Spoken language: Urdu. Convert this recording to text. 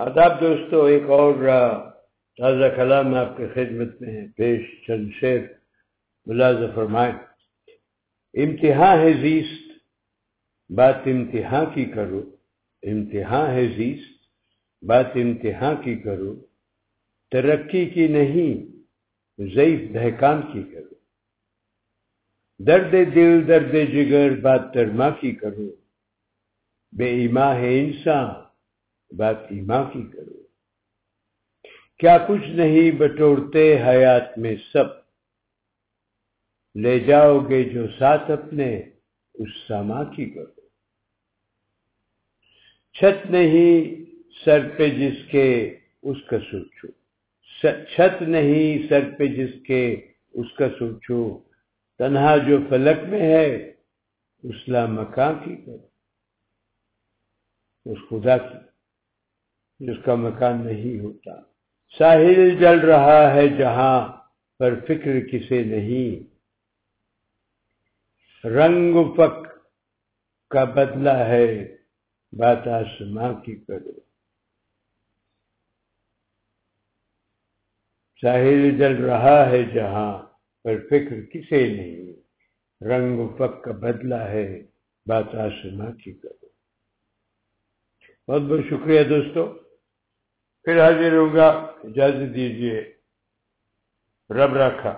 آداب دوستو، ایک اور تازہ کلام آپ کے خدمت میں ہے۔ پیش چند شیر ملاز فرمائے امتحان ہے زیست، بات امتحان کی کرو۔ امتحان ہے زیست، بات امتحان کی کرو۔ ترقی کی نہیں، ضعیف دہکان کی کرو۔ درد دل، درد جگر، بات ترما کی کرو۔ بے ایما ہے انسان بات ایما کی کرو۔ کیا کچھ نہیں بٹورتے حیات میں سب۔ لے جاؤ گے جو ساتھ اپنے، اس ساما کی کرو۔ چھت نہیں سر پہ جس کے اس کا سوچو چھت نہیں سر پہ جس کے اس کا سوچو تنہا جو فلک میں ہے اسلح مکان کی کرو۔ اس خدا کی۔ جس کا مکان نہیں ہوتا۔ ساحل جل رہا ہے جہاں، پر فکر کسے نہیں۔ رنگ پک کا بدلہ ہے بات آسماں کی کرو ساحل جل رہا ہے جہاں، پر فکر کسے نہیں۔ رنگ پک کا بدلہ ہے بات آسماں کی کرو بہت بہت شکریہ دوستو۔ پھر حاضر ہوگا اجازت دیجیے رب رکھا